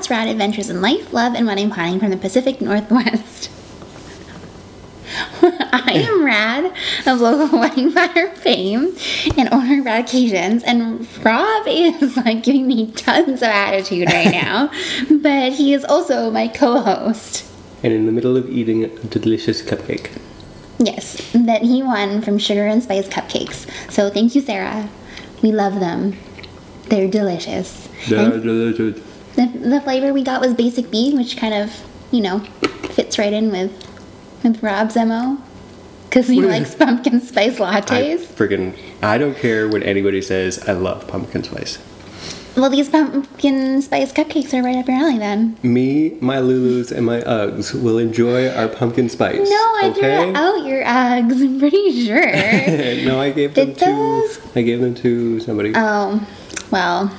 That's Rad Adventures in Life, Love, and Wedding Planning from the Pacific Northwest. I am Rad of local wedding planner fame and owner of Rad Occasions, and Rob is like giving me tons of attitude right now, but he is also my co-host. And in the middle of eating a delicious cupcake. Yes, that he won from Sugar and Spice Cupcakes. So thank you, Sarah. We love them. They're delicious. They And Delicious. The, the flavor we got was Basic Bee, which kind of, you know, fits right in with with Rob's mo. Because he likes pumpkin spice I lattes. friggin' I don't care what anybody says. I love pumpkin spice. Well, these pumpkin spice cupcakes are right up your alley then. Me, my Lulus, and my Uggs will enjoy our pumpkin spice. No, I okay? threw out your Uggs, I'm pretty sure. no, I gave them Did to. those- I gave them to somebody. oh, well.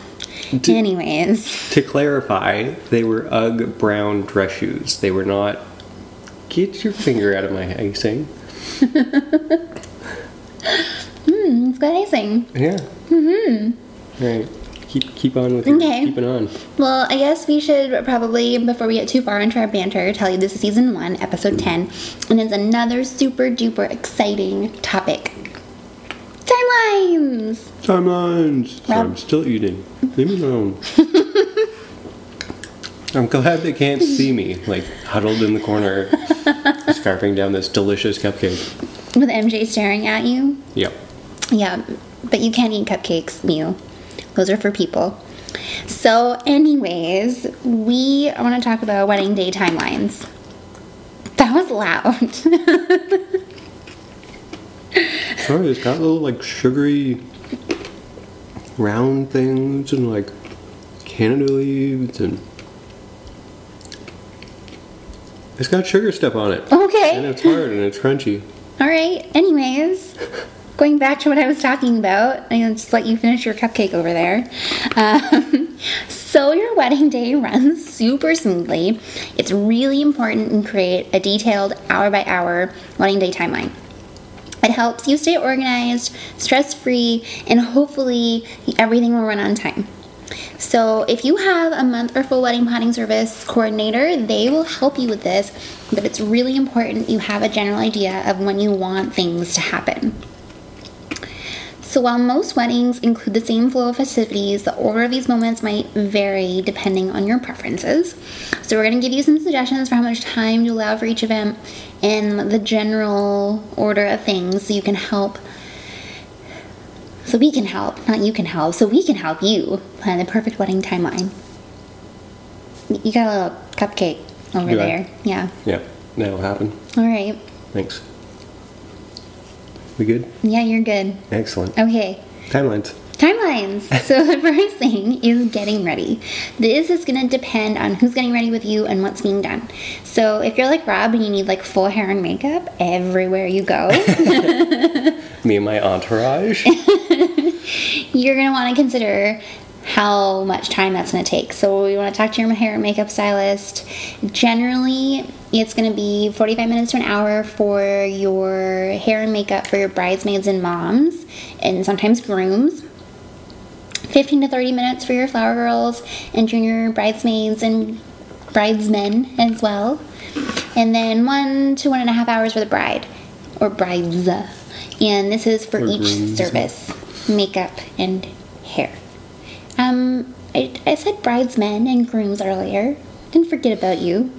Did- Anyways. to clarify, they were UGG brown dress shoes. They were not. Get your finger out of my icing. Hmm, it's good icing. Yeah. Mm-hmm. Right. Keep keep on with Okay. keeping on. Well, I guess we should probably, before we get too far into our banter, tell you this is season one, episode 10, and it's another super duper exciting topic timelines! Timelines. Sorry, Rob- I'm still eating. Leave me alone. I'm glad they can't see me, like huddled in the corner, scarfing down this delicious cupcake. With MJ staring at you. Yep. Yeah, but you can't eat cupcakes, Mew. Those are for people. So, anyways, we want to talk about wedding day timelines. That was loud. Sorry, it's got little like sugary round things and like Canada leaves and it's got sugar stuff on it. Okay. And it's hard and it's crunchy. All right. Anyways, going back to what I was talking about, I'm just let you finish your cupcake over there. Um, so your wedding day runs super smoothly. It's really important to create a detailed hour-by-hour wedding day timeline. It helps you stay organized, stress-free, and hopefully everything will run on time. So, if you have a month or full wedding planning service coordinator, they will help you with this, but it's really important you have a general idea of when you want things to happen. So, while most weddings include the same flow of festivities, the order of these moments might vary depending on your preferences. So, we're going to give you some suggestions for how much time to allow for each event and the general order of things so you can help so we can help, not you can help, so we can help you plan the perfect wedding timeline. You got a little cupcake over Do I? there. Yeah. Yeah, that'll happen. All right. Thanks. We good? Yeah, you're good. Excellent. Okay. Timelines. Timelines. So the first thing is getting ready. This is gonna depend on who's getting ready with you and what's being done. So if you're like Rob and you need like full hair and makeup everywhere you go, Me and my entourage. you're gonna want to consider how much time that's gonna take. So you want to talk to your hair and makeup stylist. Generally, it's gonna be 45 minutes to an hour for your hair and makeup for your bridesmaids and moms, and sometimes grooms. 15 to 30 minutes for your flower girls and junior bridesmaids and bridesmen as well. And then one to one and a half hours for the bride or brides. And this is for Or each grooms. service makeup and hair. Um, I, I said bridesmen and grooms earlier. Didn't forget about you.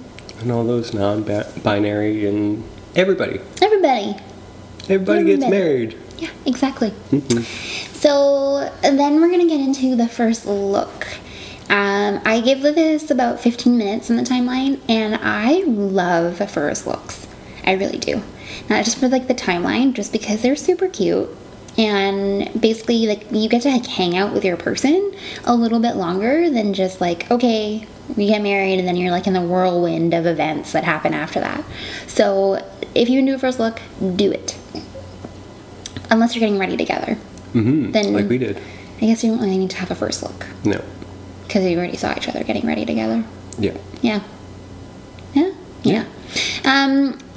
And all those non-binary and everybody. Everybody. Everybody gets married. Yeah, exactly. So then we're gonna get into the first look. Um, I give this about 15 minutes in the timeline, and I love first looks. I really do. Not just for like the timeline, just because they're super cute, and basically like you get to like hang out with your person a little bit longer than just like okay we get married and then you're like in the whirlwind of events that happen after that. So if you can do a first look, do it. Unless you're getting ready together. Mm-hmm. Then- like we did. I guess you don't really need to have a first look No. because you already saw each other getting ready together. Yeah. Yeah. Yeah. Yeah. Um, if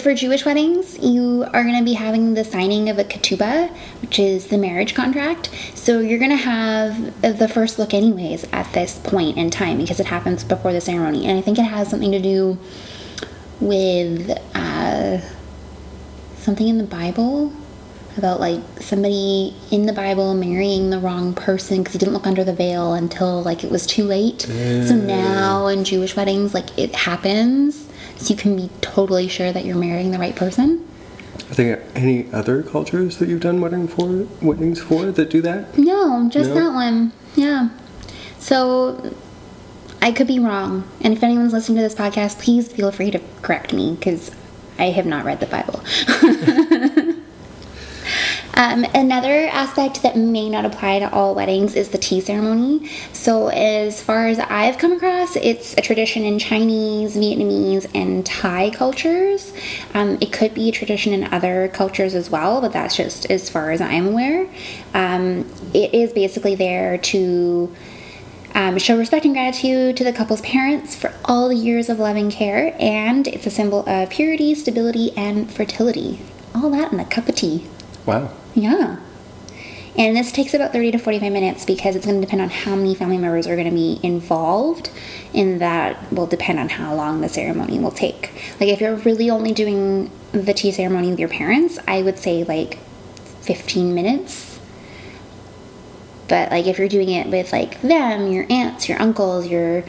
for Jewish weddings, you are going to be having the signing of a ketubah, which is the marriage contract. So you're going to have the first look, anyways, at this point in time because it happens before the ceremony. And I think it has something to do with uh, something in the Bible about like somebody in the Bible marrying the wrong person because he didn't look under the veil until like it was too late. So now in Jewish weddings, like it happens, so you can be totally sure that you're marrying the right person. Are there any other cultures that you've done wedding for weddings for that do that? No, just No? that one. Yeah. So I could be wrong, and if anyone's listening to this podcast, please feel free to correct me because I have not read the Bible. Um, another aspect that may not apply to all weddings is the tea ceremony. So, as far as I've come across, it's a tradition in Chinese, Vietnamese, and Thai cultures. Um, it could be a tradition in other cultures as well, but that's just as far as I'm aware. Um, it is basically there to um, show respect and gratitude to the couple's parents for all the years of love and care, and it's a symbol of purity, stability, and fertility. All that in a cup of tea. Wow. Yeah. And this takes about 30 to 45 minutes because it's going to depend on how many family members are going to be involved, and that will depend on how long the ceremony will take. Like, if you're really only doing the tea ceremony with your parents, I would say like 15 minutes. But, like, if you're doing it with like them, your aunts, your uncles, your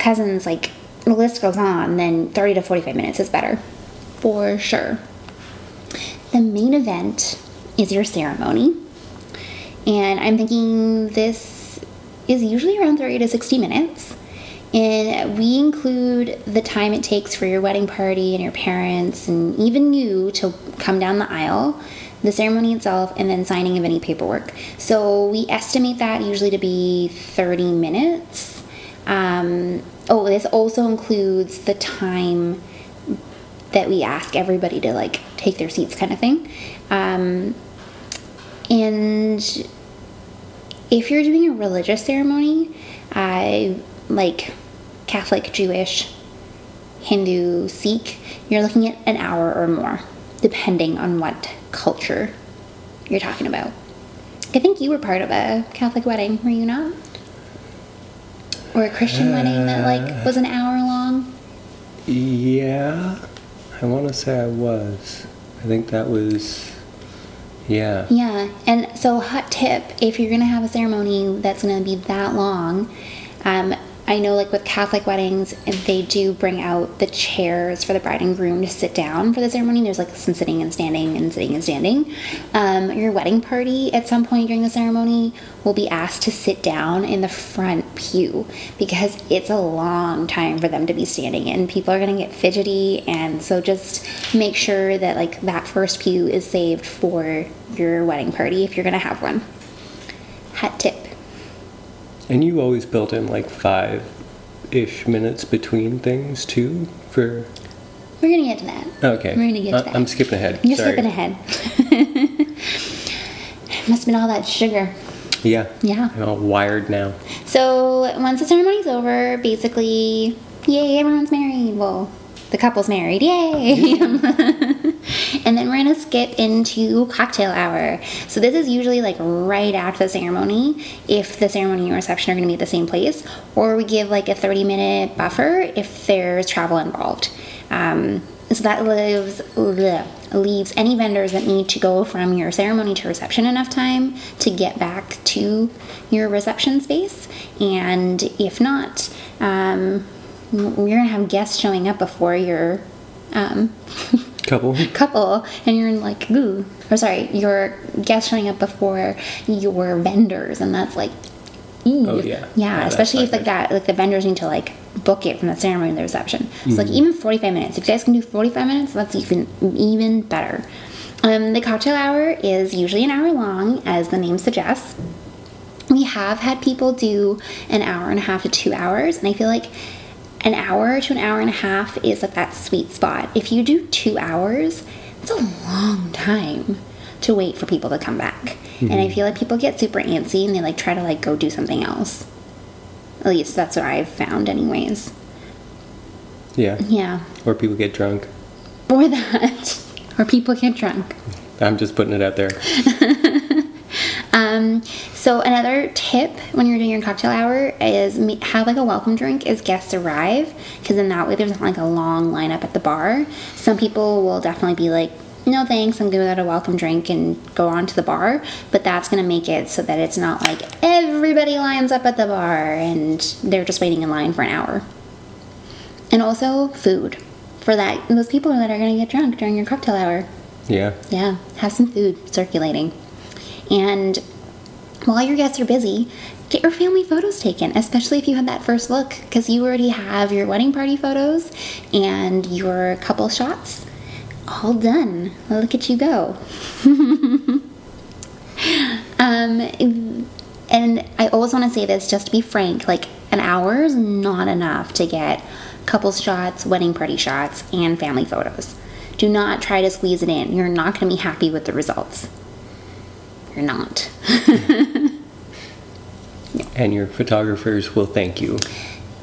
cousins, like, the list goes on, then 30 to 45 minutes is better. For sure. The main event is your ceremony. And I'm thinking this is usually around 30 to 60 minutes. And we include the time it takes for your wedding party and your parents and even you to come down the aisle, the ceremony itself, and then signing of any paperwork. So we estimate that usually to be 30 minutes. Um, oh, this also includes the time that we ask everybody to like take their seats kind of thing um, and if you're doing a religious ceremony uh, like catholic jewish hindu sikh you're looking at an hour or more depending on what culture you're talking about i think you were part of a catholic wedding were you not or a christian wedding that like was an hour long Yeah. I want to say I was. I think that was. Yeah. Yeah, and so hot tip: if you're gonna have a ceremony that's gonna be that long, um, I know like with Catholic weddings, they do bring out the chairs for the bride and groom to sit down for the ceremony. There's like some sitting and standing and sitting and standing. Um, your wedding party at some point during the ceremony will be asked to sit down in the front pew because it's a long time for them to be standing in. People are gonna get fidgety, and so just make sure that like that first pew is saved for your wedding party if you're gonna have one. Hat tip. And you always built in like five ish minutes between things too for. We're gonna get to that. Okay. We're gonna get to I- that. I'm skipping ahead. You're Sorry. skipping ahead. Must have been all that sugar. Yeah. Yeah. I'm all wired now. So once the ceremony's over, basically, yay, everyone's married. Well, the couple's married, yay! and then we're gonna skip into cocktail hour. So this is usually like right after the ceremony, if the ceremony and reception are gonna be at the same place, or we give like a 30 minute buffer if there's travel involved. Um, so that leaves leaves any vendors that need to go from your ceremony to reception enough time to get back to your reception space. And if not, um, you're gonna have guests showing up before your um, Couple. couple, and you're in like, ooh, or sorry, your guests showing up before your vendors, and that's like. Oh, yeah. yeah, Yeah, especially if like that, like the vendors need to like book it from the ceremony to the reception. So Mm-hmm. like even 45 minutes. If you guys can do 45 minutes, that's even even better. Um, the cocktail hour is usually an hour long, as the name suggests. We have had people do an hour and a half to two hours, and I feel like an hour to an hour and a half is like that sweet spot. If you do two hours, it's a long time to wait for people to come back. And I feel like people get super antsy and they like try to like go do something else. At least that's what I've found, anyways. Yeah. Yeah. Or people get drunk. or that, or people get drunk. I'm just putting it out there. Um, so another tip when you're doing your cocktail hour is have like a welcome drink as guests arrive, because in that way there's not like a long lineup at the bar. Some people will definitely be like, no thanks, I'm good without a welcome drink and go on to the bar. But that's gonna make it so that it's not like everybody lines up at the bar and they're just waiting in line for an hour. And also food for that those people that are gonna get drunk during your cocktail hour. Yeah. Yeah, have some food circulating. And while your guests are busy, get your family photos taken, especially if you had that first look, because you already have your wedding party photos and your couple shots all done. Look at you go. um, and I always want to say this just to be frank like, an hour is not enough to get couples shots, wedding party shots, and family photos. Do not try to squeeze it in. You're not going to be happy with the results. You're not. And your photographers will thank you.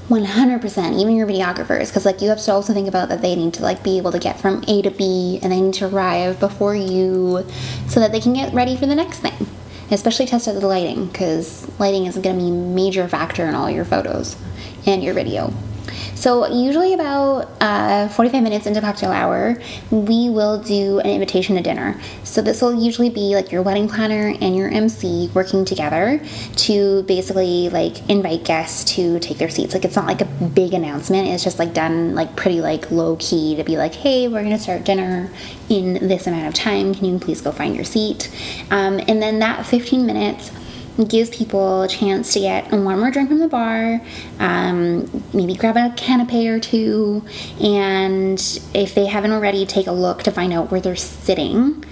100% even your videographers because like you have to also think about that they need to like be able to get from a to b and they need to arrive before you so that they can get ready for the next thing especially test out the lighting because lighting is going to be a major factor in all your photos and your video so usually about uh, 45 minutes into cocktail hour we will do an invitation to dinner. So this will usually be like your wedding planner and your mc working together to basically like invite guests to take their seats. Like it's not like a big announcement. It's just like done like pretty like low key to be like hey we're gonna start dinner in this amount of time. Can you please go find your seat? Um, and then that 15 minutes gives people a chance to get one more drink from the bar, um, maybe grab a canapé or two, and if they haven't already, take a look to find out where they're sitting,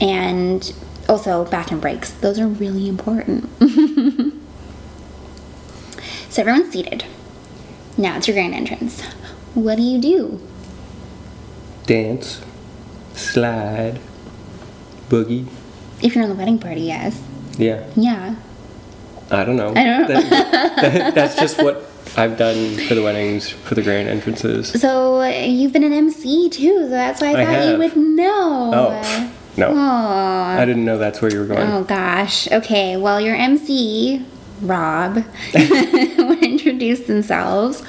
and also bathroom breaks. Those are really important. so everyone's seated. Now it's your grand entrance. What do you do? Dance, slide, boogie. If you're in the wedding party, yes. Yeah. Yeah. I don't know. I don't know. That- that- that's just what I've done for the weddings, for the grand entrances. So you've been an MC too, so that's why I I thought you would know. Oh, no. Aw. I didn't know that's where you were going. Oh gosh. Okay. Well, your MC, Rob, would introduce themselves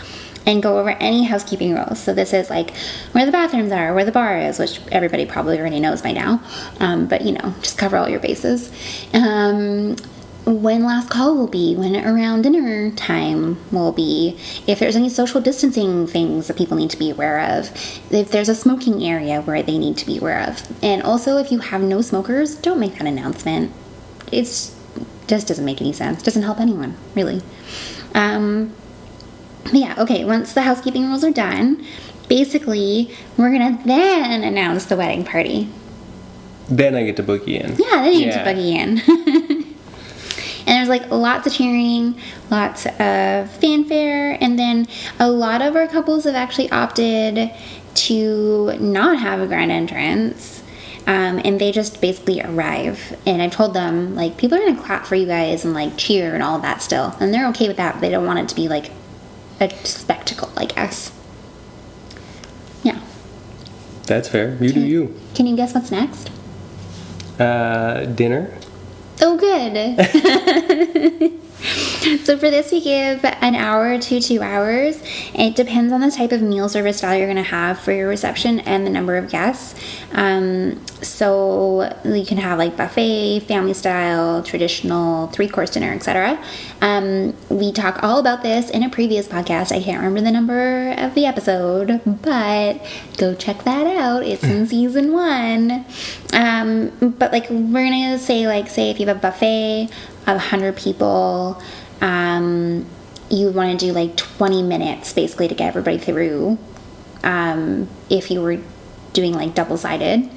and go over any housekeeping rules. So this is like where the bathrooms are, where the bar is, which everybody probably already knows by now. Um, but you know, just cover all your bases. Um, when last call will be, when around dinner time will be, if there's any social distancing things that people need to be aware of, if there's a smoking area where they need to be aware of. And also, if you have no smokers, don't make that announcement. It's just doesn't make any sense. Doesn't help anyone, really. Um, but yeah, okay, once the housekeeping rules are done, basically, we're gonna then announce the wedding party. Then I get to boogie in. Yeah, then you get to buggy in. and there's like lots of cheering, lots of fanfare, and then a lot of our couples have actually opted to not have a grand entrance. Um, and they just basically arrive. And I told them, like, people are gonna clap for you guys and like cheer and all that still. And they're okay with that, but they don't want it to be like a spectacle, I guess. Yeah. That's fair. You do you. Can you guess what's next? Uh, dinner. Oh, good. so for this, we give an hour to two hours. It depends on the type of meal service style you're going to have for your reception and the number of guests. Um, so you can have like buffet, family style, traditional, three course dinner, etc. Um, we talk all about this in a previous podcast. I can't remember the number of the episode, but go check that out. It's in season one. Um, but like we're gonna say like say if you have a buffet 100 people um, you want to do like 20 minutes basically to get everybody through um, if you were doing like double sided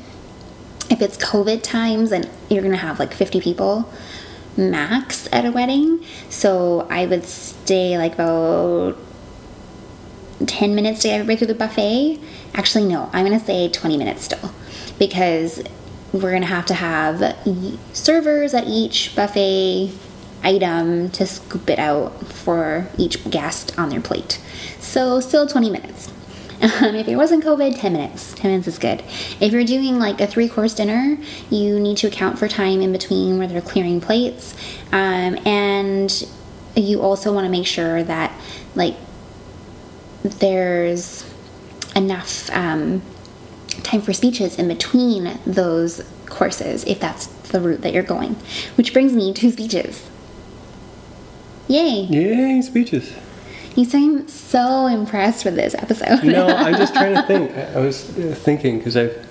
if it's covid times and you're gonna have like 50 people max at a wedding so i would stay like about 10 minutes to get everybody through the buffet. Actually, no, I'm going to say 20 minutes still because we're going to have to have servers at each buffet item to scoop it out for each guest on their plate. So, still 20 minutes. Um, if it wasn't COVID, 10 minutes. 10 minutes is good. If you're doing like a three course dinner, you need to account for time in between where they're clearing plates. Um, and you also want to make sure that like there's enough um, time for speeches in between those courses if that's the route that you're going. Which brings me to speeches. Yay! Yay, speeches. You seem so impressed with this episode. No, I'm just trying to think. I I was uh, thinking because I've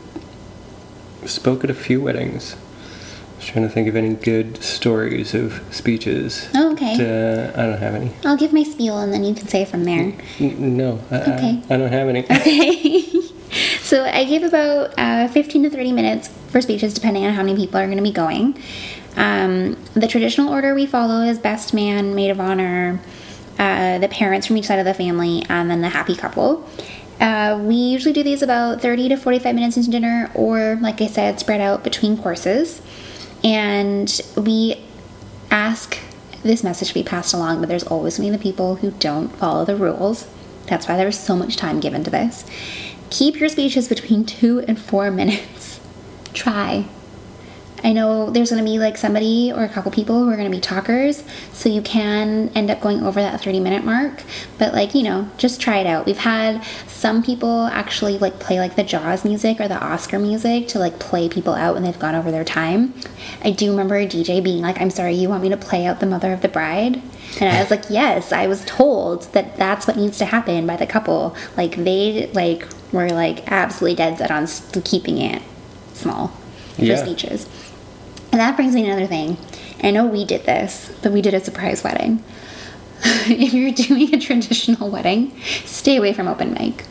spoke at a few weddings. I was trying to think of any good stories of speeches. Oh, okay. Uh, I don't have any. I'll give my spiel and then you can say from there. N- no, I, I- Okay. I, don't have any. Okay. so I give about uh, 15 to 30 minutes for speeches, depending on how many people are going to be going. Um, the traditional order we follow is best man, maid of honor, uh, the parents from each side of the family, and then the happy couple. Uh, we usually do these about 30 to 45 minutes into dinner, or like I said, spread out between courses. And we ask this message to be passed along, but there's always going to be the people who don't follow the rules. That's why there's so much time given to this. Keep your speeches between two and four minutes. Try. I know there's going to be like somebody or a couple people who are going to be talkers, so you can end up going over that 30 minute mark. But like, you know, just try it out. We've had some people actually like play like the Jaws music or the Oscar music to like play people out when they've gone over their time. I do remember a DJ being like, I'm sorry, you want me to play out the mother of the bride? And I was like, yes, I was told that that's what needs to happen by the couple. Like, they like were like absolutely dead set on keeping it small for Yeah. speeches. And that brings me to another thing. I know we did this, but we did a surprise wedding. if you're doing a traditional wedding, stay away from open mic.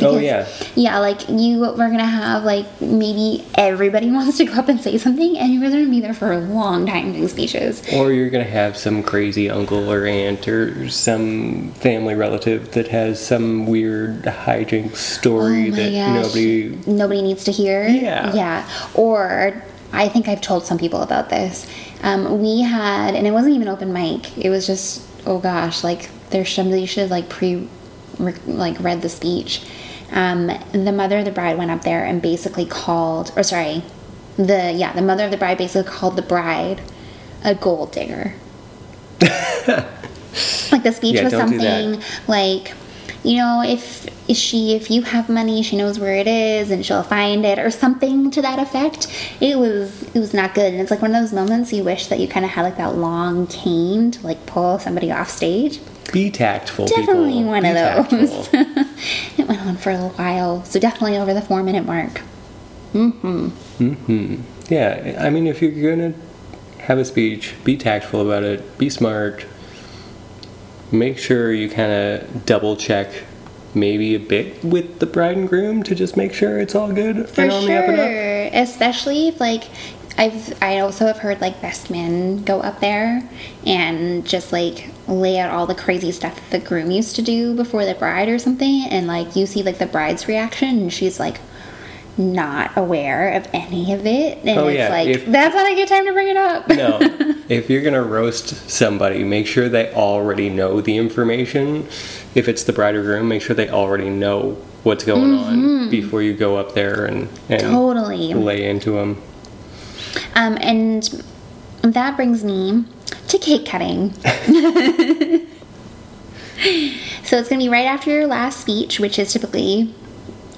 Oh, yeah. Yeah, like you we're gonna have like maybe everybody wants to go up and say something and you guys are gonna be there for a long time doing speeches. Or you're gonna have some crazy uncle or aunt or some family relative that has some weird hijinks story Oh that gosh. nobody. nobody needs to hear. Yeah. Yeah. Or I think I've told some people about this. Um, we had, and it wasn't even open mic. It was just, oh gosh, like there's somebody you should like pre, re- like read the speech. Um, the mother of the bride went up there and basically called, or sorry, the yeah, the mother of the bride basically called the bride a gold digger. like the speech Yeah, was don't do that. something like you know if she if you have money she knows where it is and she'll find it or something to that effect it was it was not good and it's like one of those moments you wish that you kind of had like that long cane to like pull somebody off stage Be tactful, definitely people. one Be of those. it went on for a little while so definitely over the four minute mark Mm-hmm. Mm-hmm. Yeah, I mean, if you're gonna have a speech, be tactful about it, be smart, make sure you kind of double check maybe a bit with the bride and groom to just make sure it's all good For and on the up and up. sure, especially if like I've I also have heard like best men go up there and just like lay out all the crazy stuff that the groom used to do before the bride or something, and like you see like the bride's reaction, and she's like not aware of any of it, and Oh, it's yeah, like if- that's not a good time to bring it up. No, if you're gonna roast somebody, make sure they already know the information. If it's the bride or groom, make sure they already know what's going on before you go up there and, and Mm-hmm. Totally. lay into them. Um, and that brings me to cake cutting. so it's going to be right after your last speech, which is typically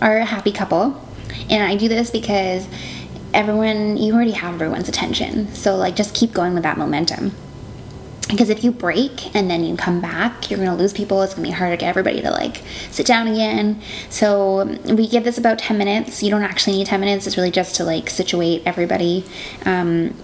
our happy couple. And I do this because everyone, you already have everyone's attention. So, like, just keep going with that momentum. Because if you break and then you come back, you're going to lose people. It's going to be hard to get everybody to like sit down again. So we give this about 10 minutes. You don't actually need 10 minutes. It's really just to like situate everybody. Um,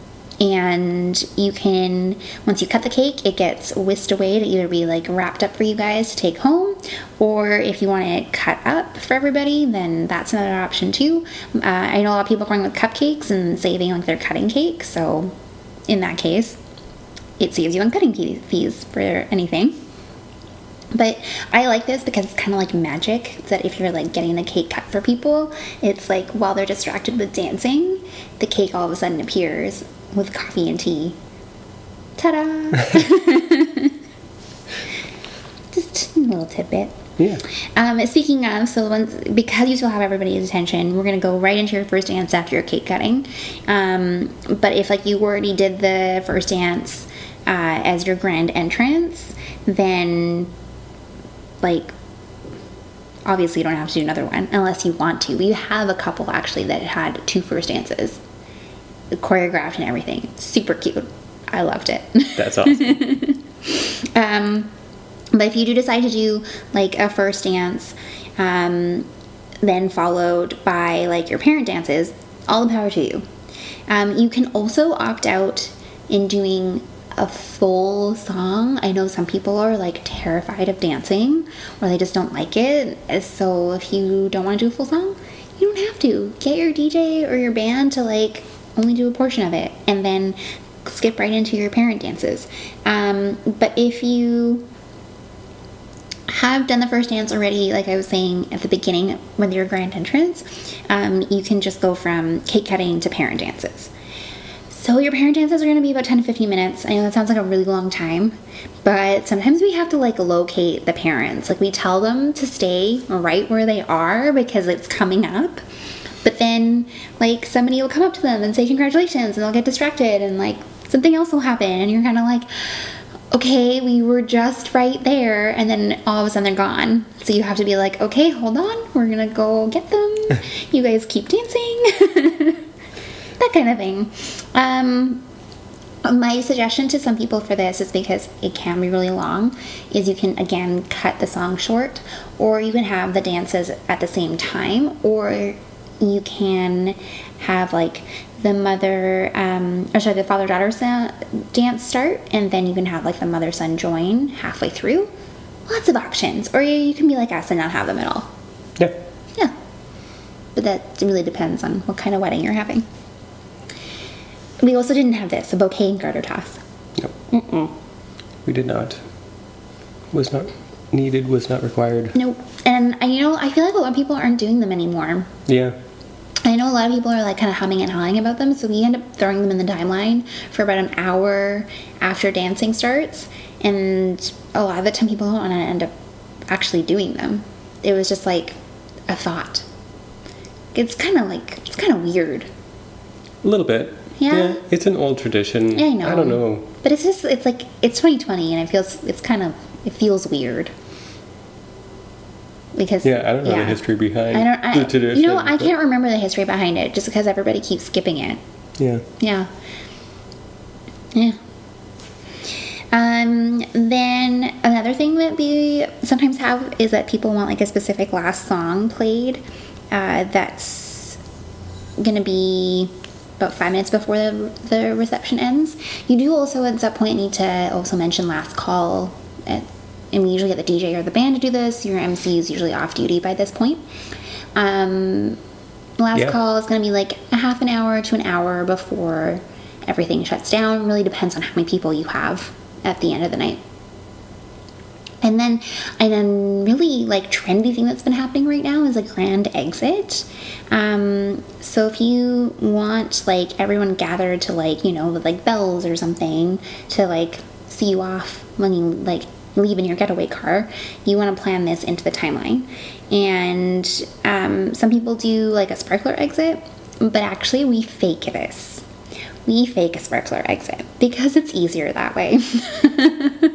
and you can, once you cut the cake, it gets whisked away to either be like wrapped up for you guys to take home, or if you want it cut up for everybody, then that's another option too. Uh, I know a lot of people are going with cupcakes and saving like their cutting cake. So in that case, it saves you on cutting fees for anything. But I like this because it's kind of like magic. That if you're like getting the cake cut for people, it's like while they're distracted with dancing, the cake all of a sudden appears with coffee and tea. Ta da! Just a little tidbit. Yeah. Um, speaking of, so once because you still have everybody's attention, we're gonna go right into your first dance after your cake cutting. Um, but if like you already did the first dance uh, as your grand entrance, then like obviously you don't have to do another one unless you want to. We have a couple actually that had two first dances, choreographed and everything. Super cute. I loved it. That's awesome. Um, but if you do decide to do like a first dance, um, then followed by like your parent dances, all the power to you. Um, you can also opt out in doing a full song. I know some people are like terrified of dancing or they just don't like it. So if you don't want to do a full song, you don't have to. Get your DJ or your band to like only do a portion of it and then skip right into your parent dances. Um, but if you have done the first dance already, like I was saying at the beginning with your grand entrance, um, you can just go from cake cutting to parent dances. So your parent dances are going to be about 10 to 15 minutes. I know that sounds like a really long time, but sometimes we have to like locate the parents. Like we tell them to stay right where they are because it's coming up. But then like somebody will come up to them and say congratulations and they'll get distracted and like something else will happen and you're kind of like okay, we were just right there, and then all of a sudden they're gone. So you have to be like, okay, hold on, we're gonna go get them. you guys keep dancing. that kind of thing. Um, my suggestion to some people for this is because it can be really long is you can again cut the song short or you can have the dances at the same time or you can have like the mother um, or sorry the father daughter dance start and then you can have like the mother son join halfway through lots of options or you can be like us and not have them at all Yeah. yeah but that really depends on what kind of wedding you're having we also didn't have this a bouquet and garter toss No. We did not. Was not needed, was not required. nope and I, you know i feel like a lot of people aren't doing them anymore Yeah. I know a lot of people are like kind of humming and hawing about them, so we end up throwing them in the timeline for about an hour after dancing starts, and a lot of the time people don't want to end up actually doing them. It was just like a thought. It's kind of like it's kind of weird. A little bit. Yeah. it's an old tradition. Yeah, I know. I don't know. But it's just it's like it's 2020, and it feels it's kind of it feels weird. Because Yeah, I don't know the history behind I don't. I, the tradition. you know, I can't remember the history behind it, just because everybody keeps skipping it. Yeah. Yeah. Yeah. Um, then another thing that we sometimes have is that people want like a specific last song played uh, that's gonna be about five minutes before the, the reception ends. You do also at that point need to also mention last call. At, and we usually get the DJ or the band to do this. Your MC is usually off duty by this point. Um, last Yeah. call is going to be like a half an hour to an hour before everything shuts down. Really depends on how many people you have at the end of the night. And then, and then really like trendy thing that's been happening right now is a grand exit. Um, so if you want like everyone gathered to like you know with like bells or something to like see you off when you like leave in your getaway car, you want to plan this into the timeline. And um, some people do like a sparkler exit, but actually we fake this. We fake a sparkler exit because it's easier that way.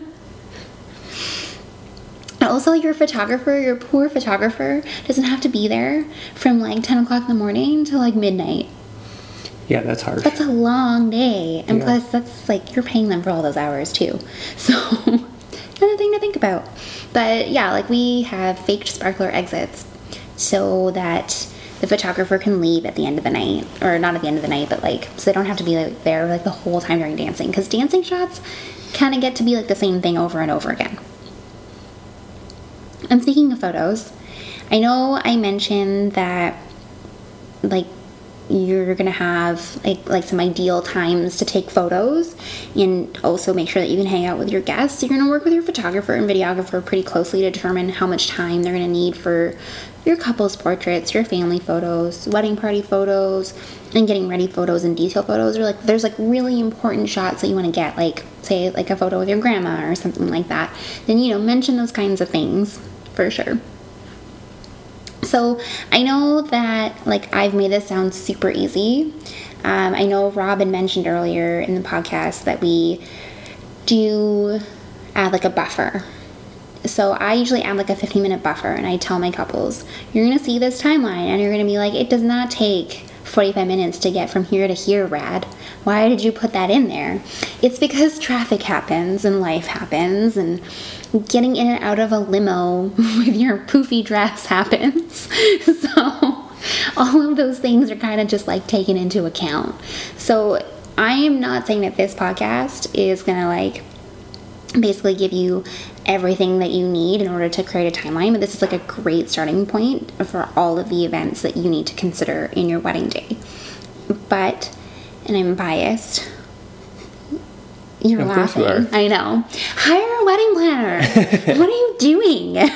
Also, your photographer, your poor photographer, doesn't have to be there from like 10 o'clock in the morning to like midnight. Yeah, that's hard. That's a long day. And Yeah. plus, that's like you're paying them for all those hours too. So, another thing to think about. But yeah, like we have faked sparkler exits so that the photographer can leave at the end of the night. Or not at the end of the night, but like, so they don't have to be like, there like the whole time during dancing. Because dancing shots kind of get to be like the same thing over and over again. And speaking of photos, I know I mentioned that like you're gonna have like like some ideal times to take photos and also make sure that you can hang out with your guests. You're gonna work with your photographer and videographer pretty closely to determine how much time they're gonna need for your couple's portraits, your family photos, wedding party photos, and getting ready photos and detail photos. Or like there's like really important shots that you want to get, like say like a photo with your grandma or something like that. Then you know mention those kinds of things for sure. So I know that like I've made this sound super easy. Um, I know Robin mentioned earlier in the podcast that we do add like a buffer. So I usually add like a 15 minute buffer and I tell my couples, you're gonna see this timeline and you're gonna be like, it does not take 45 minutes to get from here to here, Rad. Why did you put that in there? It's because traffic happens and life happens and getting in and out of a limo with your poofy dress happens. So all of those things are kind of just like taken into account. So I am not saying that this podcast is gonna like basically give you everything that you need in order to create a timeline, but this is like a great starting point for all of the events that you need to consider in your wedding day. But, and I'm biased. You're Of course you laughing. are. I know. Hire a wedding planner. what are you doing?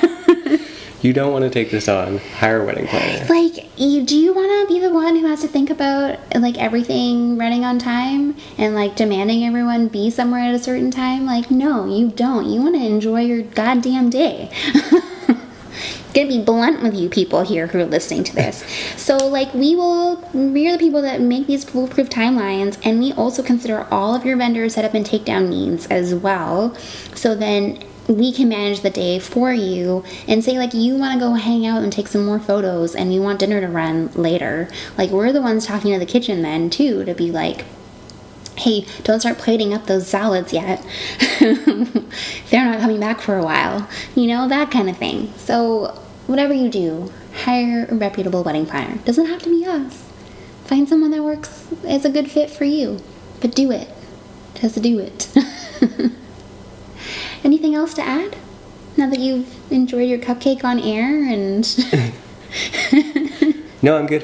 You don't want to take this on. Hire a wedding planner. like, you, do you want to be the one who has to think about like everything running on time and like demanding everyone be somewhere at a certain time? Like, no, you don't. You want to enjoy your goddamn day. Gonna be blunt with you people here who are listening to this. So, like, we will, we are the people that make these foolproof timelines, and we also consider all of your vendor setup and takedown needs as well. So then we can manage the day for you and say like you want to go hang out and take some more photos and you want dinner to run later like we're the ones talking to the kitchen then too to be like hey don't start plating up those salads yet they're not coming back for a while you know that kind of thing so whatever you do hire a reputable wedding planner doesn't have to be us find someone that works as a good fit for you but do it just do it Anything else to add? Now that you've enjoyed your cupcake on air and No, I'm good.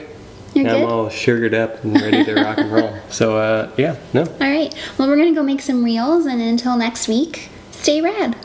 You're good. I'm all sugared up and ready to rock and roll. So, uh, yeah, no. all right, well, we're gonna go make some reels, and until next week, stay rad.